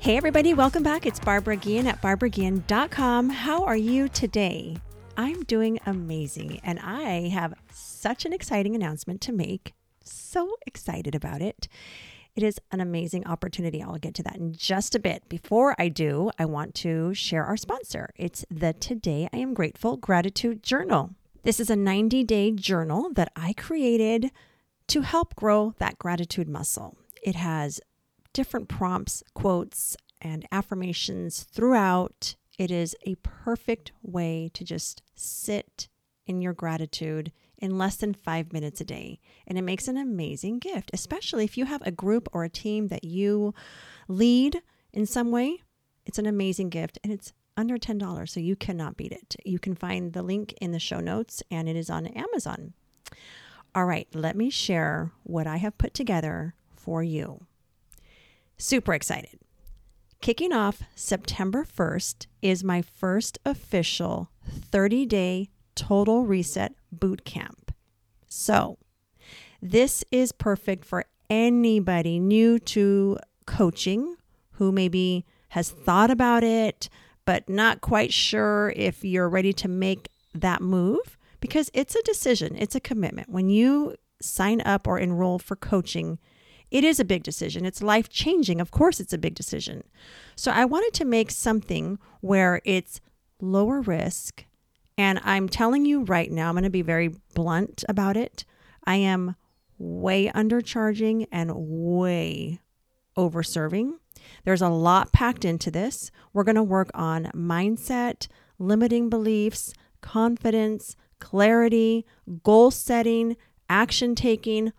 Hey, everybody, welcome back. It's Barbara Guillen at barbaraguillen.com. How are you today? I'm doing amazing, and I have such an exciting announcement to make. So excited about it. It is an amazing opportunity. I'll get to that in just a bit. Before I do, I want to share our sponsor. It's the Today I Am Grateful Gratitude Journal. This is a 90 day journal that I created to help grow that gratitude muscle. It has different prompts, quotes, and affirmations throughout. It is a perfect way to just sit in your gratitude in less than five minutes a day. And it makes an amazing gift, especially if you have a group or a team that you lead in some way. It's an amazing gift and it's under $10, so you cannot beat it. You can find the link in the show notes and it is on Amazon. All right, let me share what I have put together for you. Super excited. Kicking off September 1st is my first official 30 day total reset boot camp. So, this is perfect for anybody new to coaching who maybe has thought about it, but not quite sure if you're ready to make that move because it's a decision, it's a commitment. When you sign up or enroll for coaching, it is a big decision. It's life changing. Of course, it's a big decision. So I wanted to make something where it's lower risk. And I'm telling you right now, I'm going to be very blunt about it. I am way undercharging and way overserving. There's a lot packed into this. We're going to work on mindset, limiting beliefs, confidence, clarity, goal setting, action taking,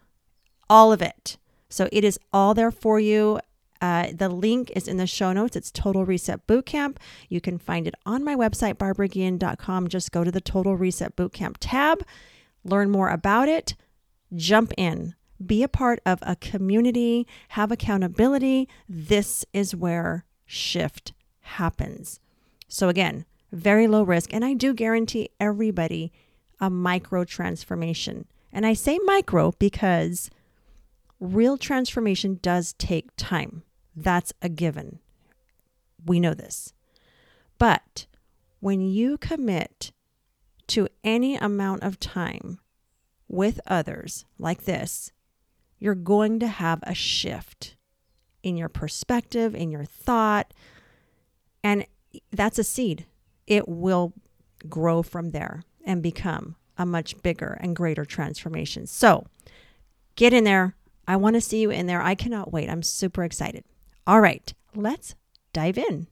all of it. So it is all there for you. Uh, the link is in the show notes. It's Total Reset Bootcamp. You can find it on my website, barbaraguillen.com. Just go to the Total Reset Bootcamp tab, learn more about it, jump in, be a part of a community, have accountability. This is where shift happens. So, again, very low risk. And I do guarantee everybody a micro transformation. And I say micro because real transformation does take time. That's a given. We know this. But when you commit to any amount of time with others like this, you're going to have a shift in your perspective, in your thought. And that's a seed. It will grow from there and become a much bigger and greater transformation. So get in there, I want to see you in there. I cannot wait. I'm super excited. All right, let's dive in.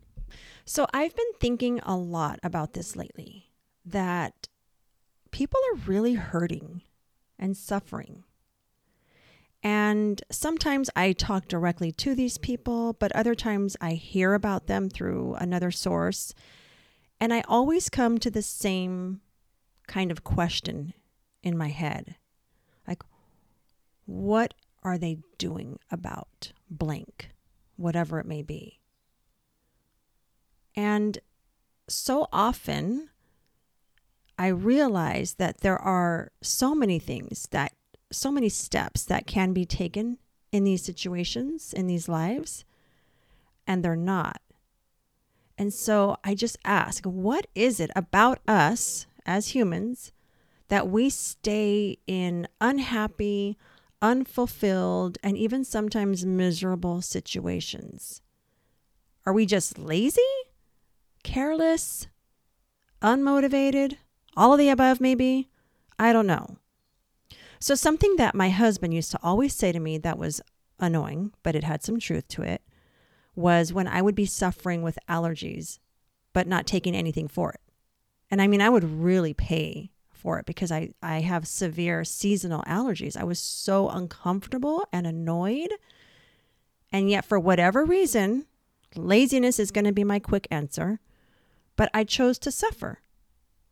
So, I've been thinking a lot about this lately that people are really hurting and suffering. And sometimes I talk directly to these people, but other times I hear about them through another source. And I always come to the same kind of question in my head like, what are they doing about blank, whatever it may be? And so often, I realize that there are so many things that, so many steps that can be taken in these situations, in these lives, and they're not. And so I just ask, what is it about us as humans that we stay in unhappy, unfulfilled, and even sometimes miserable situations? Are we just lazy, careless, unmotivated, all of the above, maybe? I don't know. So, something that my husband used to always say to me that was annoying, but it had some truth to it, was when I would be suffering with allergies, but not taking anything for it. And I mean, I would really pay for it because I, I have severe seasonal allergies. I was so uncomfortable and annoyed. And yet, for whatever reason, laziness is going to be my quick answer. But I chose to suffer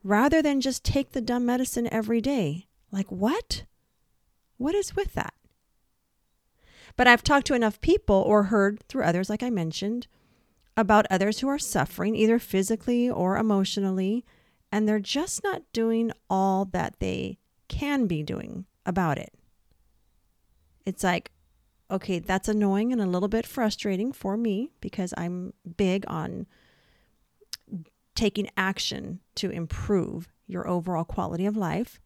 rather than just take the dumb medicine every day. Like, what? What is with that? But I've talked to enough people or heard through others, like I mentioned, about others who are suffering either physically or emotionally, and they're just not doing all that they can be doing about it. It's like, okay, that's annoying and a little bit frustrating for me because I'm big on taking action to improve your overall quality of life.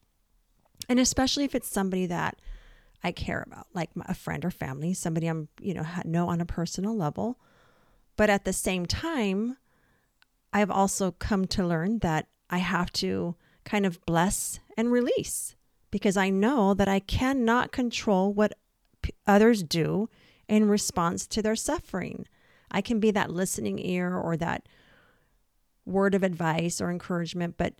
And especially if it's somebody that I care about, like a friend or family, somebody I'm, you know, know on a personal level. But at the same time, I've also come to learn that I have to kind of bless and release because I know that I cannot control what p- others do in response to their suffering. I can be that listening ear or that word of advice or encouragement, but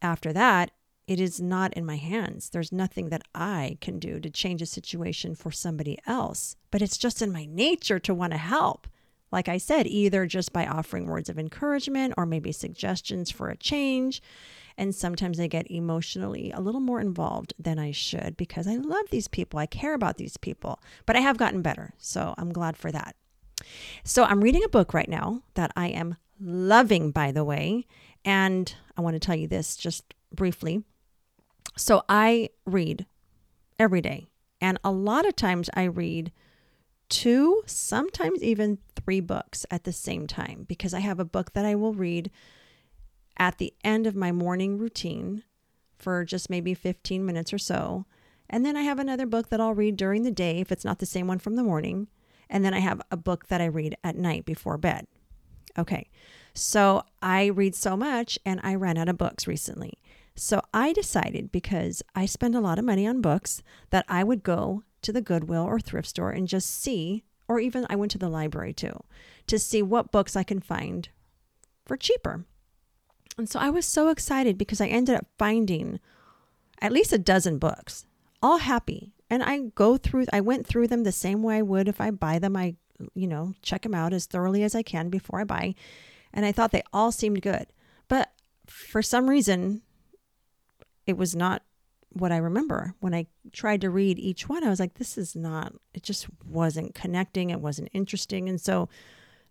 after that, it is not in my hands. There's nothing that I can do to change a situation for somebody else, but it's just in my nature to want to help. Like I said, either just by offering words of encouragement or maybe suggestions for a change. And sometimes I get emotionally a little more involved than I should because I love these people. I care about these people, but I have gotten better. So I'm glad for that. So I'm reading a book right now that I am loving, by the way. And I want to tell you this just briefly. So I read every day. And a lot of times I read two, sometimes even three books at the same time because I have a book that I will read at the end of my morning routine for just maybe 15 minutes or so. And then I have another book that I'll read during the day if it's not the same one from the morning. And then I have a book that I read at night before bed. Okay, so I read so much and I ran out of books recently. So I decided because I spend a lot of money on books that I would go to the Goodwill or thrift store and just see, or even I went to the library too, to see what books I can find for cheaper. And so I was so excited because I ended up finding at least a dozen books, all happy. And I go through, I went through them the same way I would if I buy them. I, you know, check them out as thoroughly as I can before I buy. And I thought they all seemed good. But for some reason, it was not what I remember. When I tried to read each one, I was like, this is not, it just wasn't connecting. It wasn't interesting. And so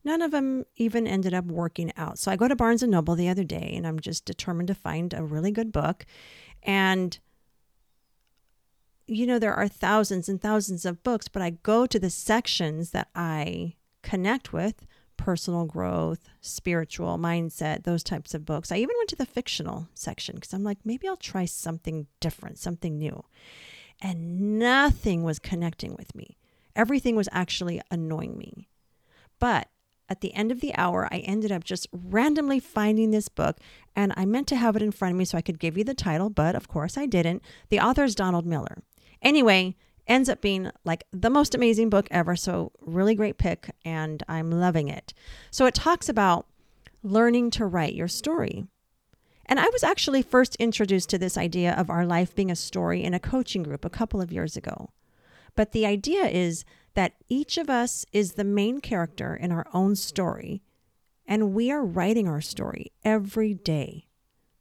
none of them even ended up working out. So I go to Barnes and Noble the other day and I'm just determined to find a really good book. And, you know, there are thousands and thousands of books, but I go to the sections that I connect with personal growth, spiritual mindset, those types of books. I even went to the fictional section because I'm like, maybe I'll try something different, something new. And nothing was connecting with me. Everything was actually annoying me. But at the end of the hour, I ended up just randomly finding this book, and I meant to have it in front of me so I could give you the title, but of course I didn't. The author is Donald Miller. Anyway, ends up being like the most amazing book ever. So, really great pick, and I'm loving it. So, it talks about learning to write your story. And I was actually first introduced to this idea of our life being a story in a coaching group a couple of years ago. But the idea is that each of us is the main character in our own story, and we are writing our story every day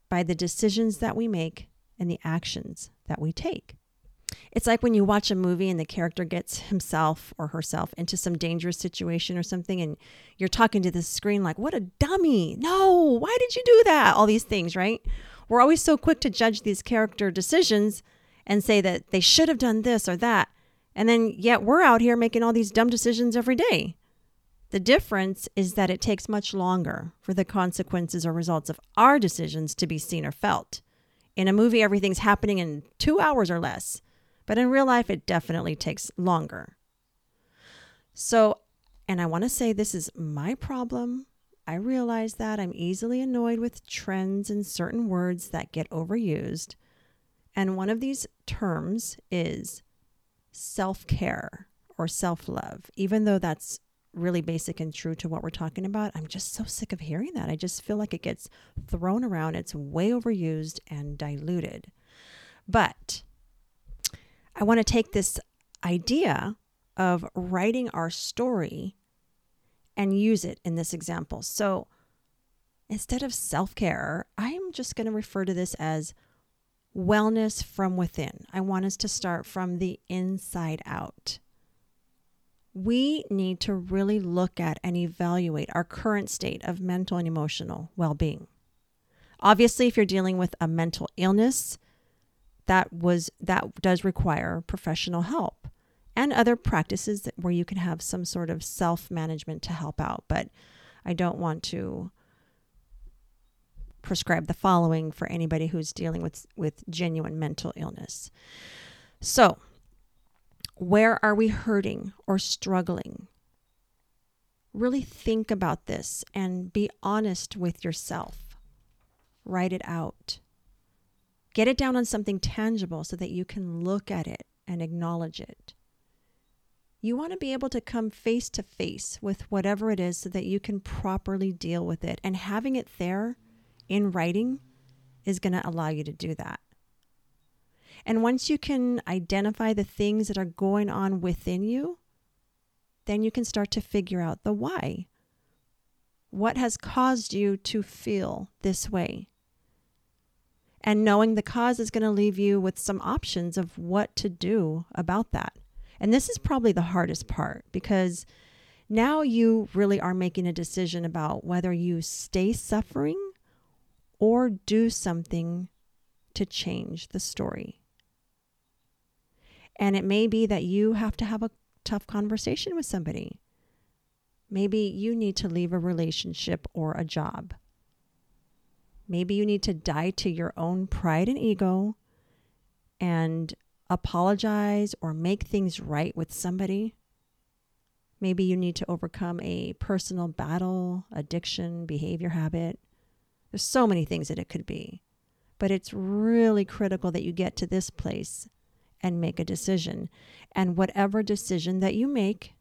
by the decisions that we make and the actions that we take. It's like when you watch a movie and the character gets himself or herself into some dangerous situation or something, and you're talking to the screen like, what a dummy. No, why did you do that? All these things, right? We're always so quick to judge these character decisions and say that they should have done this or that. And then yet we're out here making all these dumb decisions every day. The difference is that it takes much longer for the consequences or results of our decisions to be seen or felt. In a movie, everything's happening in two hours or less. But in real life, it definitely takes longer. So, and I want to say this is my problem. I realize that I'm easily annoyed with trends and certain words that get overused. And one of these terms is self care or self love, even though that's really basic and true to what we're talking about. I'm just so sick of hearing that. I just feel like it gets thrown around, it's way overused and diluted. But I want to take this idea of writing our story and use it in this example. So, instead of self care, I'm just going to refer to this as wellness from within. I want us to start from the inside out. We need to really look at and evaluate our current state of mental and emotional well being. Obviously, if you're dealing with a mental illness, that was that does require professional help and other practices where you can have some sort of self-management to help out, but I don't want to prescribe the following for anybody who's dealing with with genuine mental illness. So, where are we hurting or struggling? Really think about this and be honest with yourself. Write it out. Get it down on something tangible so that you can look at it and acknowledge it. You want to be able to come face to face with whatever it is so that you can properly deal with it. And having it there in writing is going to allow you to do that. And once you can identify the things that are going on within you, then you can start to figure out the why. What has caused you to feel this way? And knowing the cause is going to leave you with some options of what to do about that. And this is probably the hardest part because now you really are making a decision about whether you stay suffering or do something to change the story. And it may be that you have to have a tough conversation with somebody. Maybe you need to leave a relationship or a job. Maybe you need to die to your own pride and ego and apologize or make things right with somebody. Maybe you need to overcome a personal battle, addiction, behavior habit. There's so many things that it could be. But it's really critical that you get to this place and make a decision. And whatever decision that you make,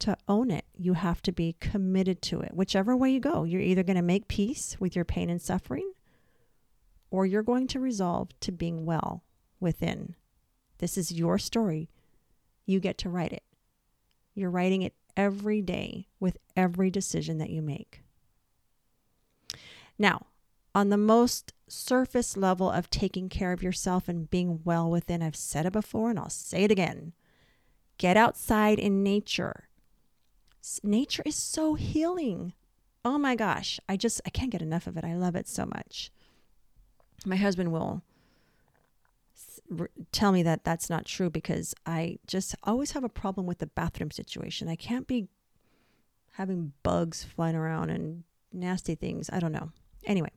to own it, you have to be committed to it. Whichever way you go, you're either going to make peace with your pain and suffering, or you're going to resolve to being well within. This is your story. You get to write it. You're writing it every day with every decision that you make. Now, on the most surface level of taking care of yourself and being well within, I've said it before and I'll say it again. Get outside in nature. Nature is so healing. Oh my gosh, I just I can't get enough of it. I love it so much. My husband will tell me that that's not true because I just always have a problem with the bathroom situation. I can't be having bugs flying around and nasty things. I don't know. Anyway,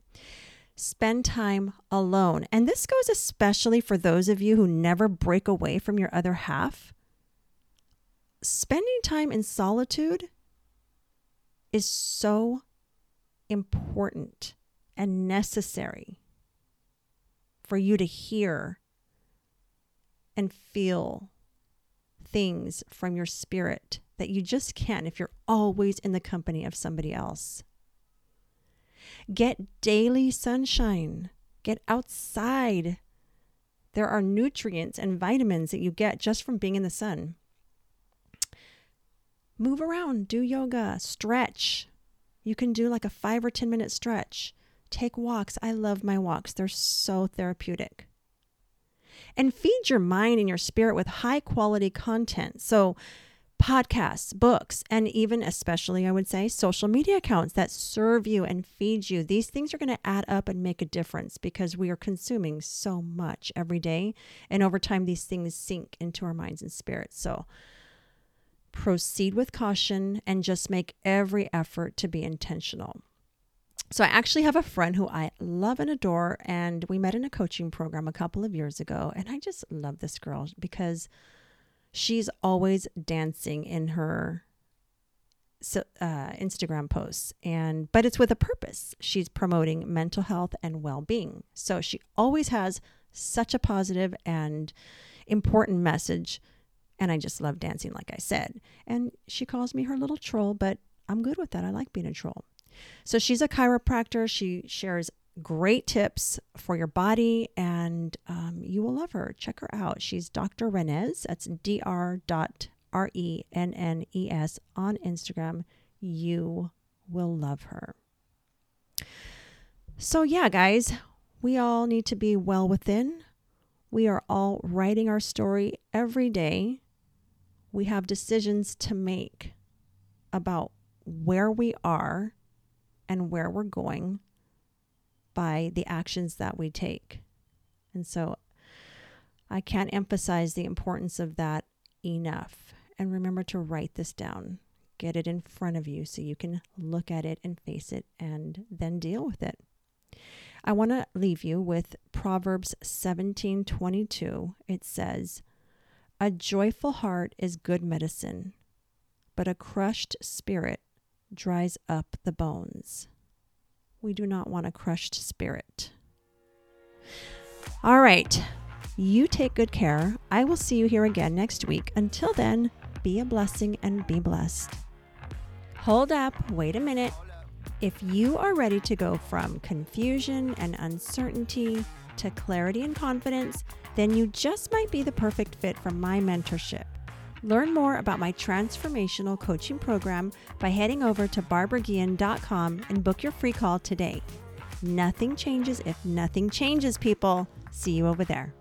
spend time alone. And this goes especially for those of you who never break away from your other half. Spending time in solitude is so important and necessary for you to hear and feel things from your spirit that you just can't if you're always in the company of somebody else. Get daily sunshine. Get outside. There are nutrients and vitamins that you get just from being in the sun. Move around, do yoga, stretch. You can do like a five or 10 minute stretch. Take walks. I love my walks, they're so therapeutic. And feed your mind and your spirit with high quality content. So, podcasts, books, and even, especially, I would say, social media accounts that serve you and feed you. These things are going to add up and make a difference because we are consuming so much every day. And over time, these things sink into our minds and spirits. So proceed with caution and just make every effort to be intentional. So, I actually have a friend who I love and adore, and we met in a coaching program a couple of years ago. And I just love this girl because she's always dancing in her uh, Instagram posts, and but it's with a purpose. She's promoting mental health and well-being, so she always has such a positive and important message. And I just love dancing, like I said. And she calls me her little troll, but I'm good with that. I like being a troll. So she's a chiropractor. She shares great tips for your body, and um, you will love her. Check her out. She's Dr. Rennes. That's dr. R E N N E S on Instagram. You will love her. So, yeah, guys, we all need to be well within. We are all writing our story every day. We have decisions to make about where we are and where we're going by the actions that we take. And so I can't emphasize the importance of that enough. And remember to write this down. Get it in front of you so you can look at it and face it and then deal with it. I want to leave you with Proverbs 17:22. It says, "A joyful heart is good medicine, but a crushed spirit dries up the bones." We do not want a crushed spirit. All right. You take good care. I will see you here again next week. Until then, be a blessing and be blessed. Hold up. Wait a minute. If you are ready to go from confusion and uncertainty to clarity and confidence, then you just might be the perfect fit for my mentorship. Learn more about my transformational coaching program by heading over to barbaraguillen.com and book your free call today. Nothing changes if nothing changes, people. See you over there.